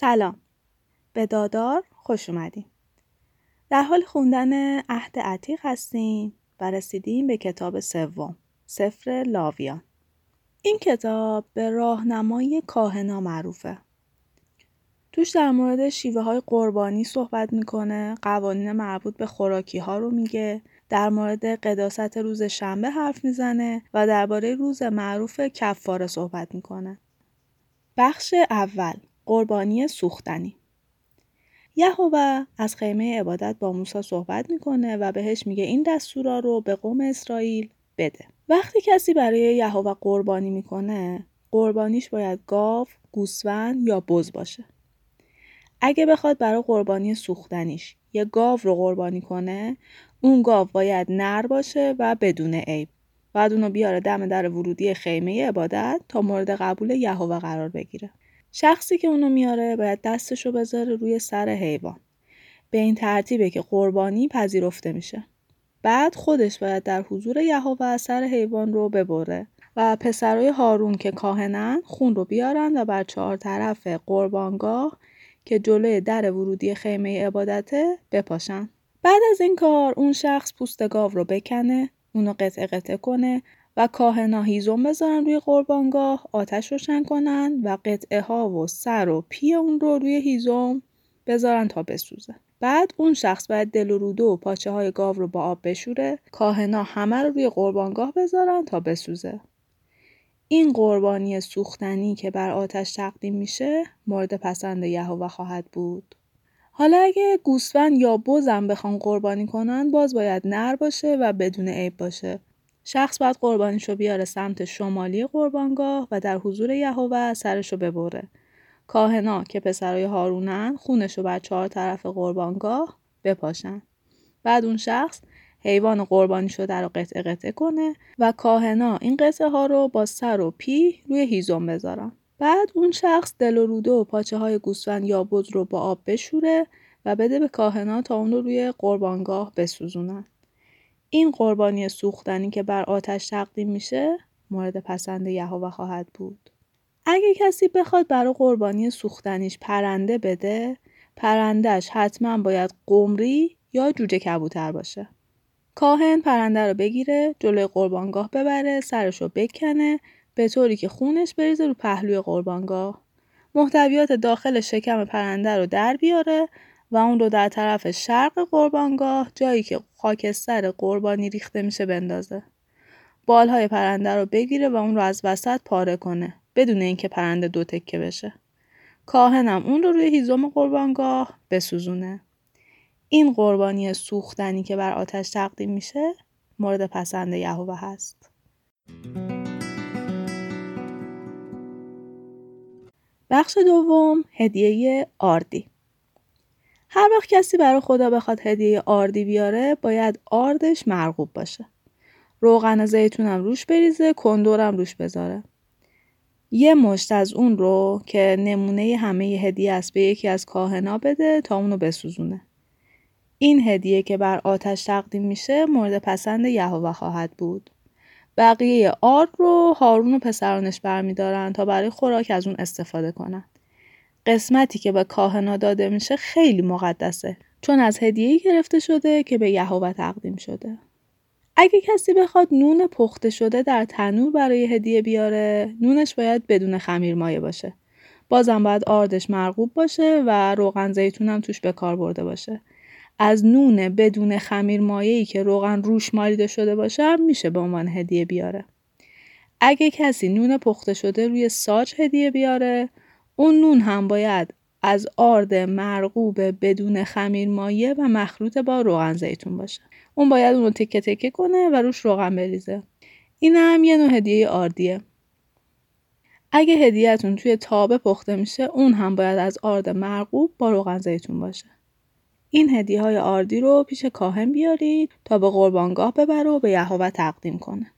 سلام. به دادار خوش اومدیم در حال خوندن عهد عتیق هستیم و رسیدیم به کتاب سوم سفر لاویان. این کتاب به راهنمای کاهنا معروفه. توش در مورد شیوه های قربانی صحبت می‌کنه قوانین مربوط به خوراکی ها رو میگه در مورد قداست روز شنبه حرف می‌زنه و درباره روز معروف کفاره صحبت می‌کنه. بخش اول. قربانی سوختنی یهوه از خیمه عبادت با موسی صحبت می‌کنه و بهش میگه این دستورا رو به قوم اسرائیل بده. وقتی کسی برای یهوه قربانی می‌کنه، قربانیش باید گاو، گوسفند یا بز باشه. اگه بخواد برای قربانی سوختنیش یه گاو رو قربانی کنه، اون گاو باید نر باشه و بدون عیب. بعد اونو بیاره دم در ورودی خیمه عبادت تا مورد قبول یهوه قرار بگیره. شخصی که اونو میاره باید دستشو بذاره روی سر حیوان. به این ترتیبه که قربانی پذیرفته میشه. بعد خودش باید در حضور یهوه سر حیوان رو ببره و پسرای هارون که کاهنن خون رو بیارن و بر چهار طرف قربانگاه که جلوی در ورودی خیمه عبادته بپاشن. بعد از این کار اون شخص پوست گاو رو بکنه، اونو قطعه قطعه کنه و کاهنا هیزم بذارن روی قربانگاه آتش روشن کنن و قطعه ها و سر و پی اون رو روی هیزم بذارن تا بسوزه. بعد اون شخص باید دل و روده و پاچه های گاو رو با آب بشوره کاهنا همه رو روی قربانگاه بذارن تا بسوزه. این قربانی سوختنی که بر آتش تقدیم میشه مورد پسند یهوه خواهد بود. حالا اگه گوسفند یا بزم بخوان قربانی کنن باز باید نر باشه و بدون عیب باشه. شخص باید قربانیشو بیاره سمت شمالی قربانگاه و در حضور یهوه سرشو ببره. کاهنا که پسرای هارونن خونشو بر چهار طرف قربانگاه بپاشن. بعد اون شخص حیوان قربانیشو در رو قطعه قطعه کنه و کاهنا این قطعه ها رو با سر و پی روی هیزم بذارن. بعد اون شخص دل و روده و پاچه های گوسفند یا بز رو با آب بشوره و بده به کاهنا تا اون رو روی قربانگاه بسوزونن. این قربانی سوختنی که بر آتش تقدیم میشه مورد پسند یهوه خواهد بود. اگه کسی بخواد برای قربانی سوختنیش پرنده بده، پرندش حتما باید قمری یا جوجه کبوتر باشه. کاهن پرنده رو بگیره، جلوی قربانگاه ببره، سرش بکنه، به طوری که خونش بریزه رو پهلوی قربانگاه. محتویات داخل شکم پرنده رو در بیاره و اون رو در طرف شرق قربانگاه جایی که خاکستر قربانی ریخته میشه بندازه. بالهای پرنده رو بگیره و اون رو از وسط پاره کنه بدون اینکه پرنده دو تکه بشه. کاهنم اون رو روی هیزم قربانگاه بسوزونه. این قربانی سوختنی که بر آتش تقدیم میشه مورد پسند یهوه هست. بخش دوم هدیه آردی هر وقت کسی برای خدا بخواد هدیه آردی بیاره باید آردش مرغوب باشه. روغن زیتونم روش بریزه کندورم روش بذاره. یه مشت از اون رو که نمونه همه هدیه است به یکی از کاهنا بده تا اونو بسوزونه. این هدیه که بر آتش تقدیم میشه مورد پسند یهوه خواهد بود. بقیه آرد رو هارون و پسرانش برمیدارن تا برای خوراک از اون استفاده کنن. قسمتی که به کاهنا داده میشه خیلی مقدسه چون از هدیه‌ای گرفته شده که به یهوه تقدیم شده. اگه کسی بخواد نون پخته شده در تنور برای هدیه بیاره، نونش باید بدون خمیر مایه باشه. بازم باید آردش مرغوب باشه و روغن زیتون توش به کار برده باشه. از نون بدون خمیر مایه‌ای که روغن روش مالیده شده باشه میشه به عنوان هدیه بیاره. اگه کسی نون پخته شده روی ساج هدیه بیاره، اون نون هم باید از آرد مرغوب بدون خمیر مایه و مخلوط با روغن زیتون باشه. اون باید اون رو تکه تکه کنه و روش روغن بریزه. این هم یه نوع هدیه آردیه. اگه هدیهتون توی تابه پخته میشه اون هم باید از آرد مرغوب با روغن زیتون باشه. این هدیه های آردی رو پیش کاهن بیارید تا به قربانگاه ببره و به یهوه تقدیم کنه.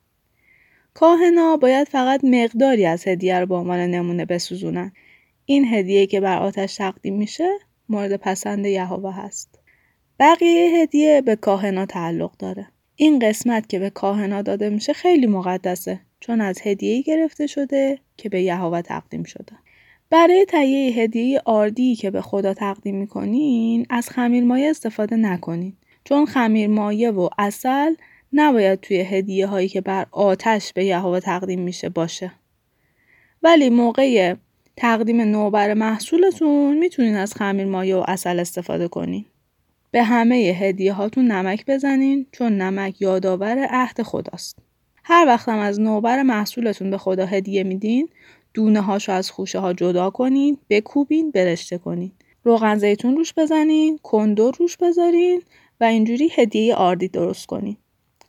کاهنا باید فقط مقداری از هدیه رو به عنوان نمونه بسوزونن این هدیه که بر آتش تقدیم میشه مورد پسند یهوه هست. بقیه هدیه به کاهنا تعلق داره. این قسمت که به کاهنا داده میشه خیلی مقدسه چون از هدیه گرفته شده که به یهوه تقدیم شده. برای تهیه هدیه آردی که به خدا تقدیم می‌کنین از خمیرمایه استفاده نکنین چون خمیرمایه و اصل نباید توی هدیه هایی که بر آتش به یهوه تقدیم میشه باشه ولی موقع تقدیم نوبر محصولتون می‌تونین از خمیر مایه و اصل استفاده کنین. به همه هدیه هاتون نمک بزنین چون نمک یادآور عهد خداست. هر وقتم از نوبر محصولتون به خدا هدیه میدین دونه هاشو از خوشه ها جدا کنین بکوبین برشته کنین روغن زیتون روش بزنین کندور روش بذارین و اینجوری هدیه آردی درست کنین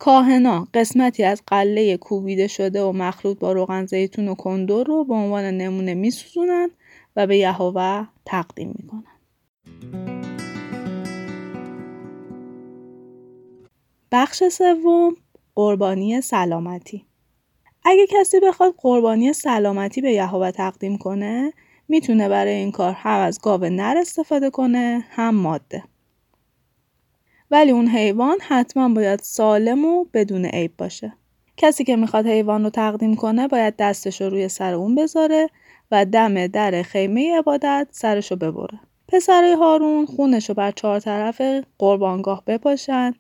کاهنا قسمتی از قله کوبیده شده و مخلوط با روغن زیتون و کندور رو به عنوان نمونه میسوزونن و به یهوه تقدیم می‌کنن. بخش سوم قربانی سلامتی اگه کسی بخواد قربانی سلامتی به یهوه تقدیم کنه می‌تونه برای این کار هم از گاو نر استفاده کنه هم ماده ولی اون حیوان حتما باید سالم و بدون عیب باشه. کسی که می‌خواد حیوان رو تقدیم کنه باید دستش رو روی سر اون بذاره و دم در خیمه عبادت سرش رو ببره. پسرای هارون خونش رو بر چهار طرف قربانگاه بپاشن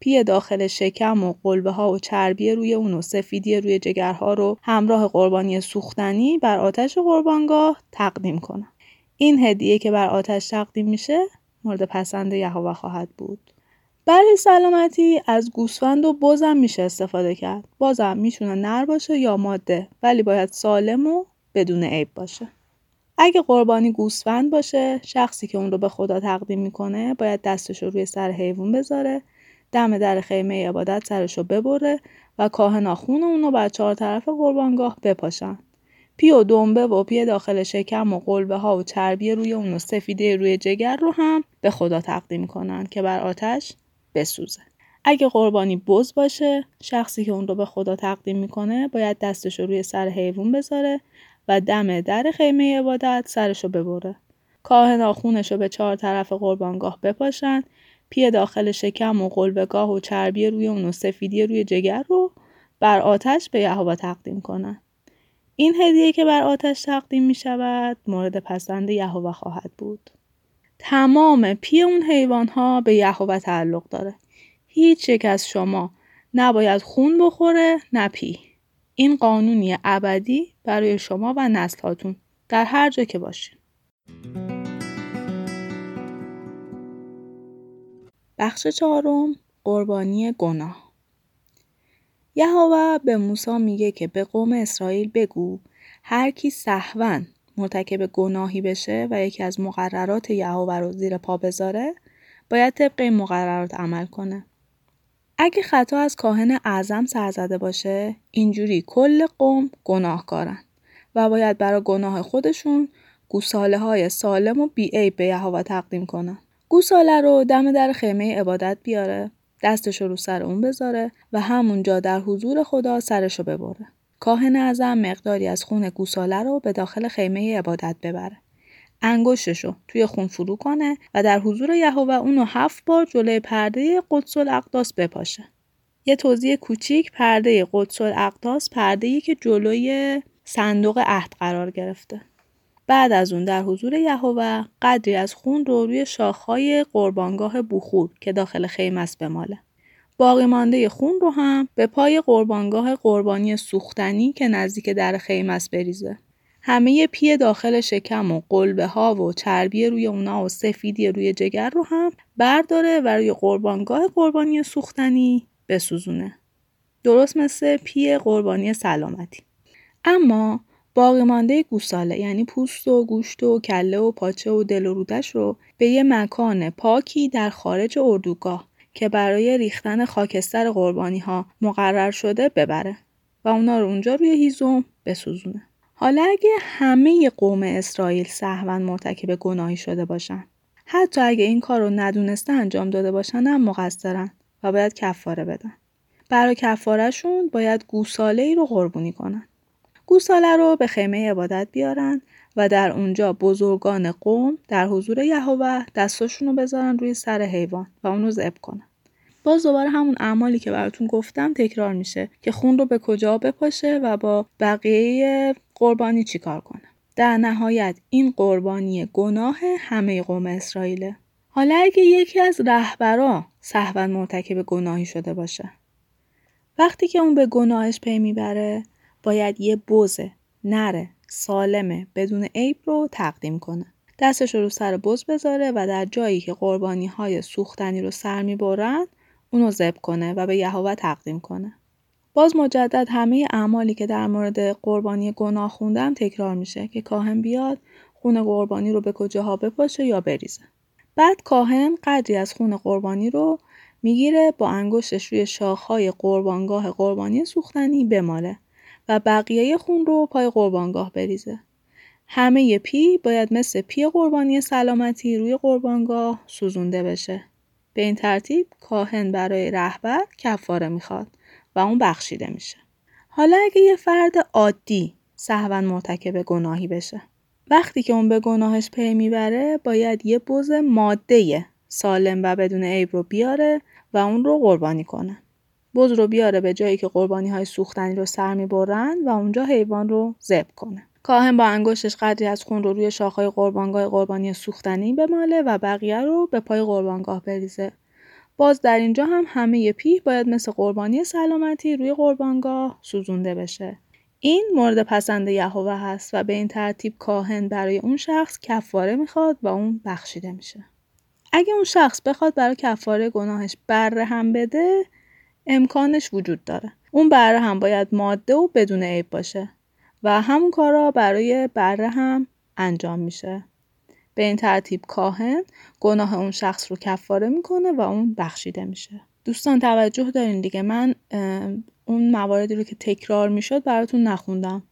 پی داخل شکم و قلبه ها و چربی روی اون و سفیدی روی جگرها رو همراه قربانی سوختنی بر آتش قربانگاه تقدیم کنن. این هدیه که بر آتش تقدیم میشه مورد پسند یهوه خواهد بود. برای سلامتی از گوسفند و بزم میشه استفاده کرد. بازم می‌تونه نر باشه یا ماده ولی باید سالم و بدون عیب باشه. اگه قربانی گوسفند باشه شخصی که اون رو به خدا تقدیم می‌کنه باید دستش رو روی سر حیوان بذاره دم در خیمه عبادت سرش رو ببره و کاهنا خون اون رو بر چهار طرف قربانگاه بپاشن پی و دنبه و پی داخل شکم و قلبه ها و چربی روی اون و سفیده روی جگر رو هم به خدا تقدیم کنن که بر آتش بسوزه. اگه قربانی بز باشه شخصی که اون رو به خدا تقدیم می‌کنه باید دستش رو روی سر حیوان بذاره و دم در خیمه عبادت سرش رو ببره. کاهنا خونش رو به چهار طرف قربانگاه بپاشن پی داخل شکم و قلبگاه و چربی روی اون و سفیدی روی جگر رو بر آتش به یهوه تقدیم کنن. این هدیه که بر آتش تقدیم می شود مورد پسند یهوه خواهد بود. تمام پی اون حیوان ها به یهوه تعلق داره. هیچ یک از شما نباید خون بخوره نه پی. این قانونی ابدی برای شما و نسلاتون در هر جا که باشین. بخش چهارم قربانی گناه یهوه به موسی میگه که به قوم اسرائیل بگو هر کی سهون مرتکب گناهی بشه و یکی از مقررات یهوه رو زیر پا بذاره باید طبق این مقررات عمل کنه. اگه خطا از کاهن اعظم سرزده باشه اینجوری کل قوم گناهکارن و باید برای گناه خودشون گوساله های سالم و بیعیب به یهوه تقدیم کنن. گوساله رو دم در خیمه عبادت بیاره دستش رو سر اون بذاره و همونجا در حضور خدا سرشو ببره. کاهن اعظم مقداری از خون گوساله رو به داخل خیمه عبادت ببره. انگشتشو توی خون فرو کنه و در حضور یهوه اونو هفت بار جلوی پرده قدس الاقداس بپاشه. یه توضیح کوچیک پرده قدس الاقداس پرده که جلوی صندوق عهد قرار گرفته. بعد از اون در حضور یهوه قدری از خون رو روی شاخهای قربانگاه بخور که داخل خیمه است بماله. باقی مانده خون رو هم به پای قربانگاه قربانی سوختنی که نزدیک در خیمه است بریزه. همه پی داخل شکم و قلبه ها و چربی روی اونا و سفیدی روی جگر رو هم برداره و روی قربانگاه قربانی سوختنی بسوزونه. درست مثل پی قربانی سلامتی. اما باقی مانده گوساله یعنی پوست و گوشت و کله و پاچه و دل و رودش رو به یه مکان پاکی در خارج اردوگاه که برای ریختن خاکستر قربانی ها مقرر شده ببره و اونا رو اونجا روی هیزم بسوزونه. حالا اگه همه قوم اسرائیل سهون مرتکب گناهی شده باشن حتی اگه این کار رو ندونسته انجام داده باشن هم مقصرن و باید کفاره بدن. برای کفارهشون باید گوساله ای رو قربونی کنن. گوساله رو به خیمه عبادت بیارن و در اونجا بزرگان قوم در حضور یهوه دستاشون رو بذارن روی سر حیوان و اونو ذبح کنن. باز دوباره همون اعمالی که براتون گفتم تکرار میشه که خون رو به کجا بپاشه و با بقیه قربانی چیکار کنه. در نهایت این قربانی گناه همه قوم اسرائیله. حالا اگه یکی از رهبرا سهوا مرتکب گناهی شده باشه وقتی که اون به گناهش پی می‌بره باید یه بزه نره سالمه بدون عیب رو تقدیم کنه. دستش رو سر بز بذاره و در جایی که قربانی های سوختنی رو سر می‌برن اونو زب کنه و به یهوه تقدیم کنه. باز مجدد همه اعمالی که در مورد قربانی گناه خوندم تکرار میشه که کاهن بیاد خون قربانی رو به کجاها بپاشه یا بریزه. بعد کاهن قدری از خون قربانی رو می‌گیره با انگشتش روی شاخهای قربانگاه قربانی سوختنی بماله. و بقیه خون رو پای قربانگاه بریزه. همه پی باید مثل پی قربانی سلامتی روی قربانگاه سوزونده بشه. به این ترتیب کاهن برای رهبر کفاره می‌خواد و اون بخشیده میشه. حالا اگه یه فرد عادی سهوا مرتکب گناهی بشه وقتی که اون به گناهش پی می‌بره باید یه بز ماده سالم و بدون عیب رو بیاره و اون رو قربانی کنه. بز رو بیاره به جایی که قربانی های سوختنی رو سر می‌برن و اونجا حیوان رو زب کنه. کاهن با انگشتش قدری از خون رو روی شاخهای قربانگاه قربانی سوختنی بماله و بقیه رو به پای قربانگاه بریزه. باز در اینجا هم همه پیه باید مثل قربانی سلامتی روی قربانگاه سوزونده بشه. این مورد پسند یهوه هست و به این ترتیب کاهن برای اون شخص کفاره می‌خواد و اون بخشیده میشه. اگه اون شخص بخواد برای کفاره گناهش بره هم بده امکانش وجود داره. اون بره هم باید ماده و بدون عیب باشه و همون کارا برای بره هم انجام میشه. به این ترتیب کاهن گناه اون شخص رو کفاره می‌کنه و اون بخشیده میشه. دوستان توجه دارین دیگه من اون مواردی رو که تکرار می‌شد براتون نخوندم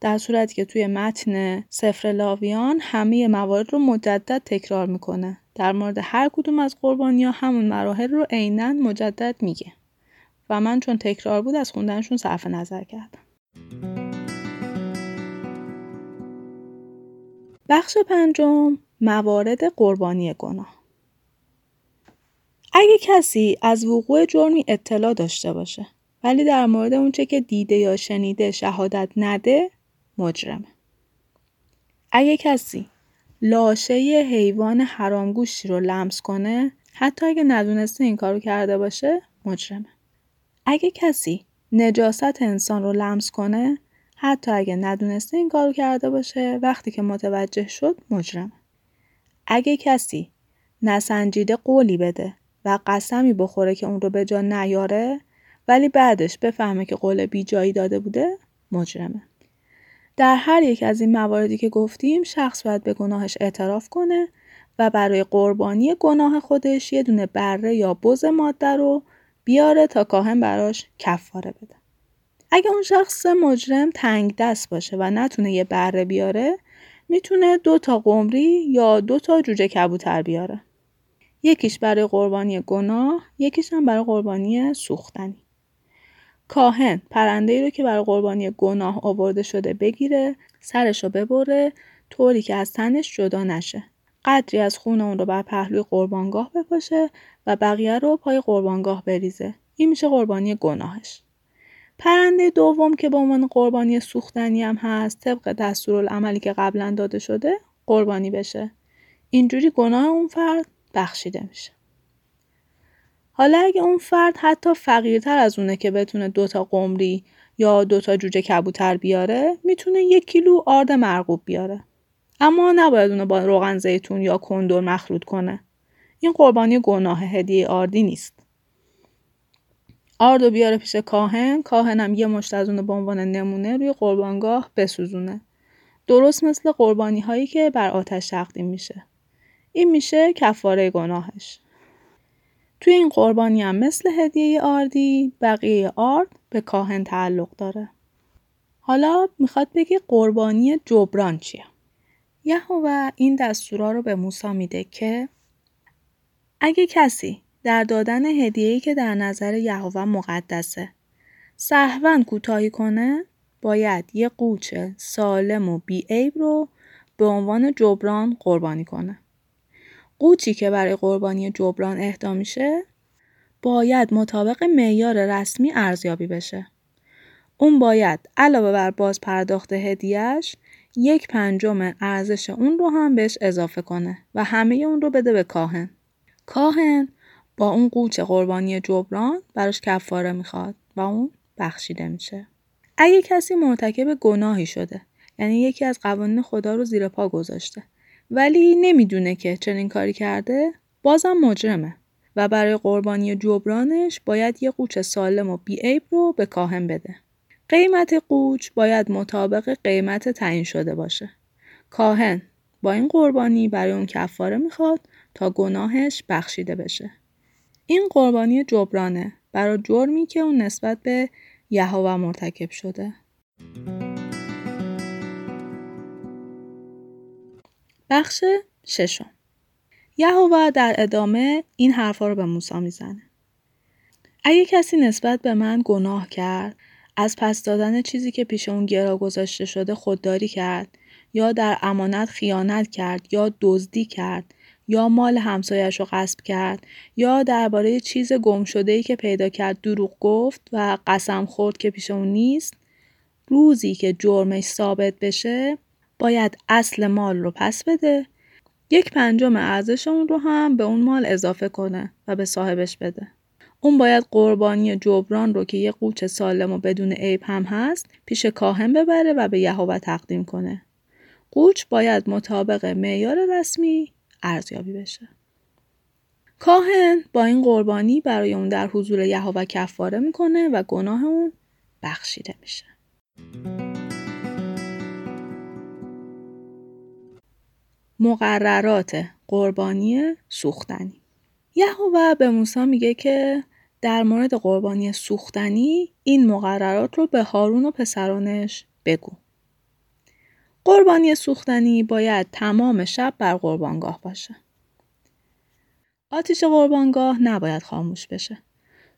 در صورتی که توی متن سفر لاویان همه موارد رو مجدد تکرار می‌کنه در مورد هر کدوم از قربانی ها همون مراحل رو عینا مجدد میگه و من چون تکرار بود از خوندنشون صرف نظر کردم بخش پنجم موارد قربانی گناه اگه کسی از وقوع جرمی اطلاع داشته باشه ولی در مورد اونچه که دیده یا شنیده شهادت نده مجرمه. اگه کسی لاشه حیوان حرامگوشتی رو لمس کنه حتی اگه ندونسته این کارو کرده باشه مجرمه. اگه کسی نجاست انسان رو لمس کنه حتی اگه ندونسته این کارو کرده باشه وقتی که متوجه شد مجرمه. اگه کسی نسنجیده قولی بده و قسمی بخوره که اون رو به جا نیاره ولی بعدش بفهمه که قول بی جایی داده بوده مجرمه. در هر یک از این مواردی که گفتیم شخص باید به گناهش اعتراف کنه و برای قربانی گناه خودش یه دونه بره یا بز ماده رو بیاره تا کاهن براش کفاره بده. اگه اون شخص مجرم تنگ دست باشه و نتونه یه بره بیاره می‌تونه دو تا قمری یا دو تا جوجه کبوتر بیاره. یکیش برای قربانی گناه، یکیش هم برای قربانی سوختنی. کاهن پرنده ای رو که برای قربانی گناه آورده شده بگیره سرش رو ببره طوری که از تنش جدا نشه قدری از خون اون رو بر پهلوی قربانگاه بپاشه و بقیه رو پای قربانگاه بریزه. این میشه قربانی گناهش. پرنده دوم که به عنوان قربانی سوختنی هم هست طبق دستورالعملی که قبلا داده شده قربانی بشه. اینجوری گناه اون فرد بخشیده میشه. حالا اگه اون فرد حتی فقیرتر از اونه که بتونه دوتا قمری یا دوتا جوجه کبوتر بیاره می‌تونه یک کیلو آرد مرغوب بیاره. اما نباید اونو با روغن زیتون یا کندور مخلوط کنه. این قربانی گناه هدیه آردی نیست. آرد و بیاره پیش کاهن کاهنم یه مشت از اونو به عنوان نمونه روی قربانگاه بسوزونه. درست مثل قربانی هایی که بر آتش تقدیم میشه. این میشه کفاره گناهش. توی این قربانی هم مثل هدیه آردی بقیه آرد به کاهن تعلق داره. حالا می‌خواد بگه قربانی جبران چیه؟ یهوه این دستورا رو به موسی میده که اگه کسی در دادن هدیه‌ای که در نظر یهوه مقدسه سهون کوتاهی کنه باید یه قوچه سالم و بیعیب رو به عنوان جبران قربانی کنه. قوچی که برای قربانی جبران اهدا میشه باید مطابق معیار رسمی ارزیابی بشه. اون باید علاوه بر باز پرداخت هدیهش یک پنجم ارزش اون رو هم بهش اضافه کنه و همه اون رو بده به کاهن. کاهن با اون قوچ قربانی جبران براش کفاره می‌خواد و اون بخشیده میشه. اگه کسی مرتکب گناهی شده یعنی یکی از قوانین خدا رو زیر پا گذاشته ولی نمی‌دونه که چنین کاری کرده بازم مجرمه و برای قربانی جبرانش باید یه قوچ سالم و بیعیب رو به کاهن بده. قیمت قوچ باید مطابق قیمت تعیین شده باشه. کاهن با این قربانی برای اون کفاره می‌خواد تا گناهش بخشیده بشه. این قربانی جبرانه برای جرمی که اون نسبت به یهوه مرتکب شده. بخش ششم یهوه در ادامه این حرفا رو به موسی می‌زنه. اگه کسی نسبت به من گناه کرد از پس دادن چیزی که پیش اون گرا گذاشته شده خودداری کرد یا در امانت خیانت کرد یا دزدی کرد یا مال همسایش رو غصب کرد یا درباره چیز گم شده ای که پیدا کرد دروغ گفت و قسم خورد که پیش اون نیست روزی که جرمش ثابت بشه باید اصل مال رو پس بده یک پنجم ارزش اون رو هم به اون مال اضافه کنه و به صاحبش بده. اون باید قربانی جبران رو که یه قوچ سالم و بدون عیب هم هست پیش کاهن ببره و به یهوه تقدیم کنه. قوچ باید مطابق معیار رسمی ارزیابی بشه. کاهن با این قربانی برای اون در حضور یهوه کفاره می‌کنه و گناه اون بخشیده میشه. مقررات قربانی سوختنی یهوه به موسی میگه که در مورد قربانی سوختنی این مقررات رو به هارون و پسرانش بگو. قربانی سوختنی باید تمام شب بر قربانگاه باشه. آتیش قربانگاه نباید خاموش بشه.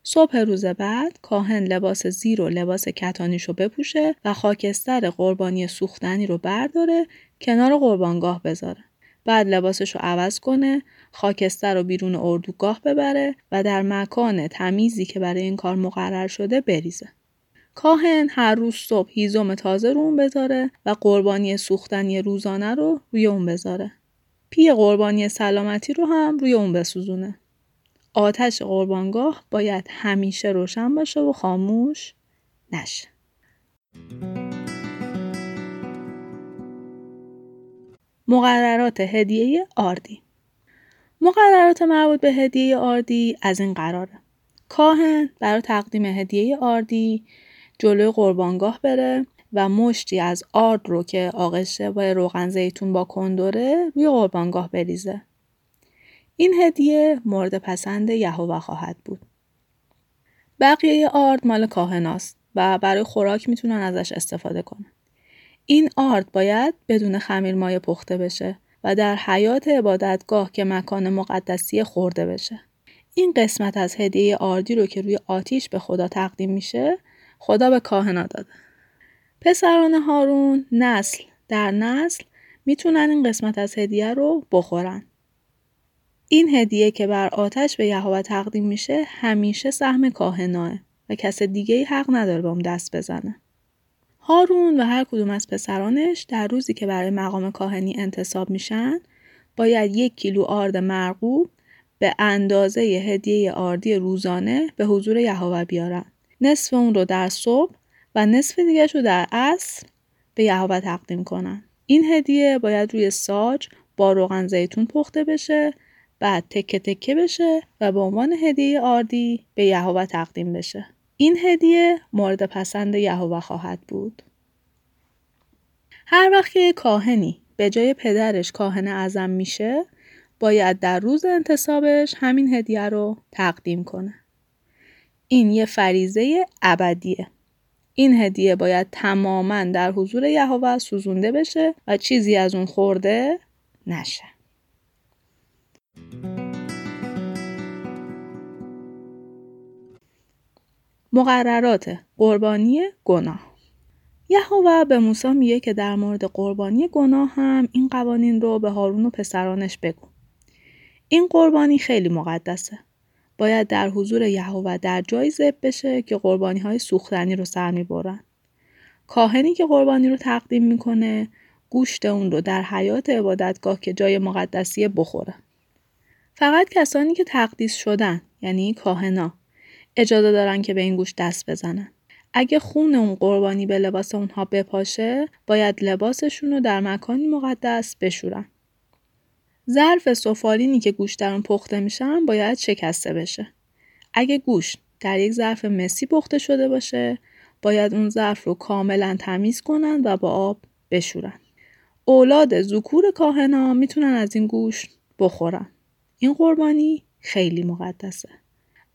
صبح روز بعد کاهن لباس زیر و لباس کتانیش رو بپوشه و خاکستر قربانی سوختنی رو برداره کنار قربانگاه بذاره. بعد لباسش رو عوض کنه خاکستر رو بیرون اردوگاه ببره و در مکان تمیزی که برای این کار مقرر شده بریزه. کاهن هر روز صبح هیزم تازه رو اون بذاره و قربانی سوختنی روزانه رو روی اون بذاره. پی قربانی سلامتی رو هم روی اون بسوزونه. آتش قربانگاه باید همیشه روشن باشه و خاموش نشه. مقررات هدیه آردی مقررات مربوط به هدیه آردی از این قراره کاهن برای تقدیم هدیه آردی جلوی قربانگاه بره و مشتی از آرد رو که آغشته با روغن زیتون با کندر رو روی قربانگاه بریزه. این هدیه مورد پسند یهوه خواهد بود. بقیه آرد مال کاهناست و برای خوراک می‌تونن ازش استفاده کنن. این آرد باید بدون خمیر مایه پخته بشه و در حیات عبادتگاه که مکان مقدسی خورده بشه. این قسمت از هدیه آردی رو که روی آتیش به خدا تقدیم میشه خدا به کاهنا داده. پسران هارون نسل در نسل می‌تونن این قسمت از هدیه رو بخورن. این هدیه که بر آتش به یهوه تقدیم میشه همیشه سهم کاهناه و کس دیگه حق نداره به دست بزنه. هارون و هر کدوم از پسرانش در روزی که برای مقام کاهنی انتصاب میشن باید یک کیلو آرد مرغوب به اندازه هدیه آردی روزانه به حضور یهوه بیارن. نصف اون رو در صبح و نصف دیگه رو در عصر به یهوه تقدیم کنن. این هدیه باید روی ساج با روغن زیتون پخته بشه بعد تکه تکه بشه و به عنوان هدیه آردی به یهوه تقدیم بشه. این هدیه مورد پسند یهوه خواهد بود. هر وقت که کاهنی به جای پدرش کاهن اعظم میشه باید در روز انتصابش همین هدیه رو تقدیم کنه. این یه فریزه ابدیه. این هدیه باید تماما در حضور یهوه سوزونده بشه و چیزی از اون خورده نشه. مقررات قربانی گناه یهوه به موسی میگه که در مورد قربانی گناه هم این قوانین رو به هارون و پسرانش بگو. این قربانی خیلی مقدسه. باید در حضور یهوه در جایی ذبح بشه که قربانی های سوختنی رو سر می‌برن. کاهنی که قربانی رو تقدیم می‌کنه گوشت اون رو در حیات عبادتگاه که جای مقدسیه بخوره. فقط کسانی که تقدیس شدن یعنی کاهنا اجازه دارن که به این گوشت دست بزنن. اگه خون اون قربانی به لباس اونها بپاشه باید لباسشون رو در مکانی مقدس بشورن. ظرف سفالینی که گوشت در اون پخته میشن باید شکسته بشه. اگه گوشت در یک ظرف مسی پخته شده باشه باید اون ظرف رو کاملا تمیز کنن و با آب بشورن. اولاد زکور کاهنا می‌تونن از این گوشت بخورن. این قربانی خیلی مقدسه.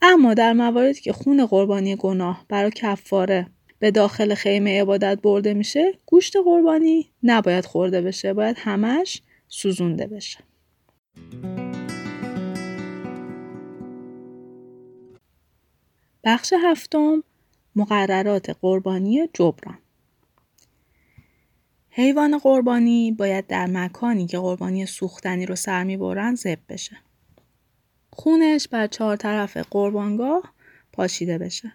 اما در مواردی که خون قربانی گناه برای کفاره به داخل خیمه عبادت برده میشه گوشت قربانی نباید خورده بشه باید همش سوزونده بشه بخش هفتم مقررات قربانی جبران حیوان قربانی باید در مکانی که قربانی سوختنی رو سر می‌برن زب بشه. خونش بر چهار طرف قربانگاه پاشیده بشه.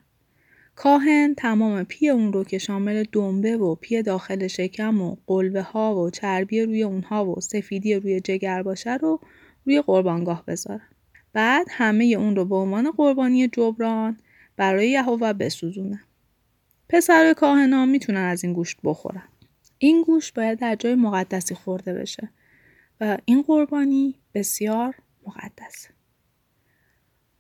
کاهن تمام پی اون رو که شامل دنبه و پی داخل شکم و قلبه ها و چربی روی اونها و سفیدی روی جگر باشه رو روی قربانگاه بذاره. بعد همه اون رو به عنوان قربانی جبران برای یهوه بسوزونه. پسر کاهنا می‌تونن از این گوشت بخورن. این گوشت باید در جای مقدسی خورده بشه و این قربانی بسیار مقدسه.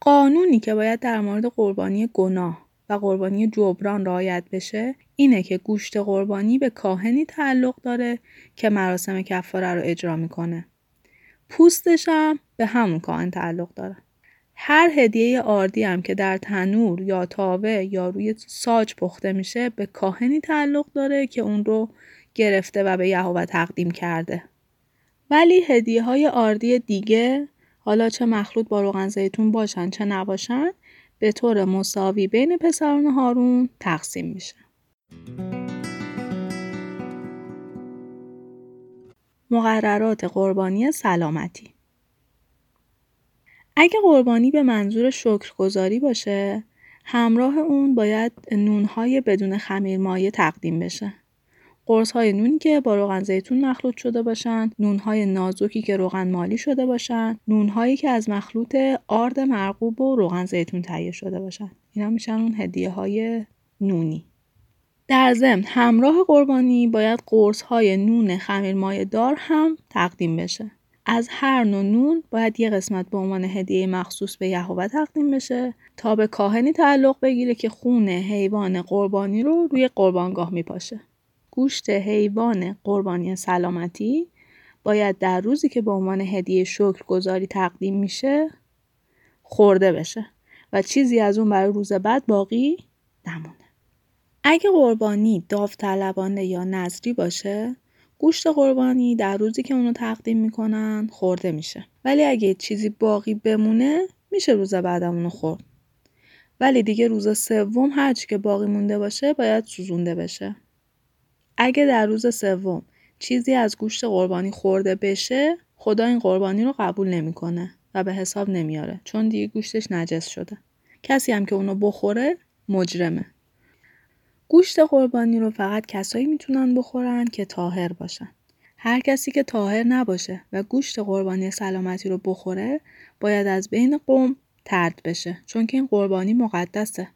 قانونی که باید در مورد قربانی گناه و قربانی جبران رعایت بشه اینه که گوشت قربانی به کاهنی تعلق داره که مراسم کفاره رو اجرا می‌کنه. پوستش هم به همون کاهن تعلق داره. هر هدیه آردی هم که در تنور یا تاوه یا روی ساج پخته میشه به کاهنی تعلق داره که اون رو گرفته و به یهوه تقدیم کرده. ولی هدیه های آردی دیگه حالا چه مخلوط با روغن زیتون باشن چه نباشن به طور مساوی بین پسران هارون تقسیم میشه. مقررات قربانی سلامتی اگه قربانی به منظور شکرگزاری باشه همراه اون باید نونهای بدون خمیر مایه تقدیم بشه. قرص های نونی که با روغن زیتون مخلوط شده باشند، نون های نازکی که روغن مالی شده باشند، نون هایی که از مخلوط آرد مرغوب و روغن زیتون تهیه شده باشند. اینا میشن اون هدیه های نونی. در ضمن همراه قربانی باید قرص های نون خمیر دار هم تقدیم بشه. از هر نوع نون باید یه قسمت به عنوان هدیه مخصوص به یهوه تقدیم بشه تا به کاهنی تعلق بگیره که خون حیوان قربانی رو روی قربانگاه میپاشه. گوشت حیوان قربانی سلامتی باید در روزی که به عنوان هدیه گذاری تقدیم میشه خورده بشه و چیزی از اون برای روز بعد باقی نمونه. اگه قربانی داوطلبانه یا نظری باشه گوشت قربانی در روزی که اونو تقدیم می‌کنن خورده میشه. ولی اگه چیزی باقی بمونه میشه روز بعدم اونو خورد. ولی دیگه روز سوم هرچی که باقی مونده باشه باید سوزونده بشه. اگه در روز سوم چیزی از گوشت قربانی خورده بشه خدا این قربانی رو قبول نمی‌کنه و به حساب نمیاره چون دیگه گوشتش نجس شده. کسی هم که اونو بخوره مجرمه. گوشت قربانی رو فقط کسایی می‌تونن بخورن که تاهر باشن. هر کسی که تاهر نباشه و گوشت قربانی سلامتی رو بخوره باید از بین قوم ترد بشه چون که این قربانی مقدسه.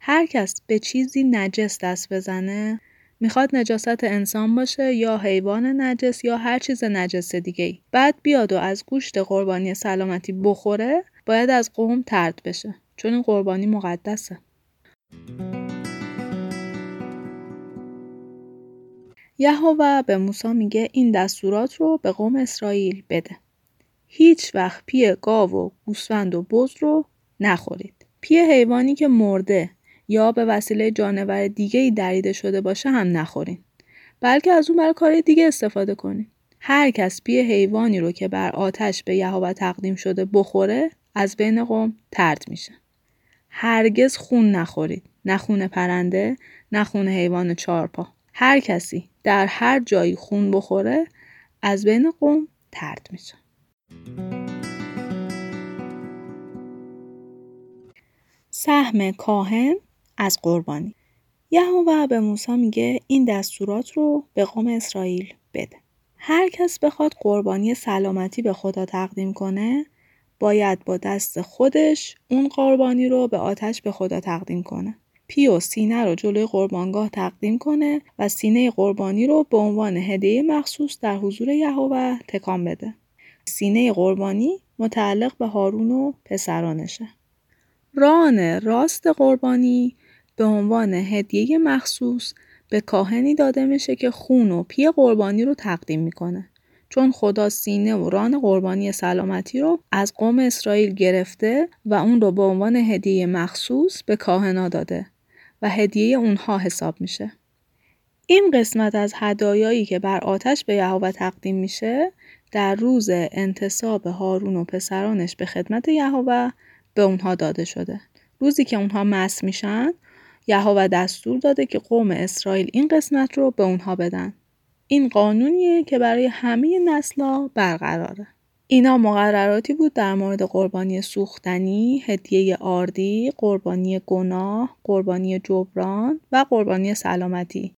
هر کس به چیزی نجس دست بزنه می‌خواد نجاست انسان باشه یا حیوان نجس یا هر چیز نجس دیگه ای. بعد بیاد و از گوشت قربانی سلامتی بخوره باید از قوم ترد بشه چون این قربانی مقدسه. یهوه به موسی میگه این دستورات رو به قوم اسرائیل بده. هیچ وقت پی گاو و گوسفند و بز رو نخورید. پی حیوانی که مرده یا به وسیله جانور دیگه ای دریده شده باشه هم نخورین. بلکه از اون برای کار دیگه استفاده کنین. هر کس پی حیوانی رو که بر آتش به یهوه تقدیم شده بخوره از بین قوم طرد میشه. هرگز خون نخورید. نه خون پرنده، نه خون حیوان چارپا. هر کسی در هر جایی خون بخوره از بین قوم ترد میشه. سهم کاهن از قربانی یهوه به موسی میگه این دستورات رو به قوم اسرائیل بده. هر کس بخواد قربانی سلامتی به خدا تقدیم کنه باید با دست خودش اون قربانی رو به آتش به خدا تقدیم کنه. پیو سینه رو جلوی قربانگاه تقدیم کنه و سینه قربانی رو به عنوان هدیه مخصوص در حضور یهوه تکان بده. سینه قربانی متعلق به هارون و پسرانشه. ران راست قربانی به عنوان هدیه مخصوص به کاهنی داده میشه که خون و پی قربانی رو تقدیم می‌کنه. چون خدا سینه و ران قربانی سلامتی رو از قوم اسرائیل گرفته و اون رو به عنوان هدیه مخصوص به کاهنا داده و هدیه اونها حساب میشه. این قسمت از هدایایی که بر آتش به یهوه تقدیم میشه در روز انتصاب هارون و پسرانش به خدمت یهوه به اونها داده شده. روزی که اونها مس میشن یهوه دستور داده که قوم اسرائیل این قسمت رو به اونها بدن. این قانونیه که برای همه نسلا برقراره. اینا مقرراتی بود در مورد قربانی سوختنی، هدیه آردی، قربانی گناه، قربانی جبران و قربانی سلامتی.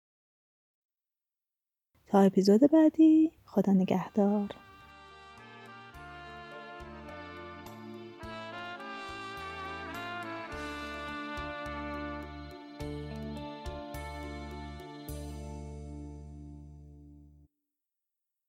تا اپیزود بعدی خدا نگهدار.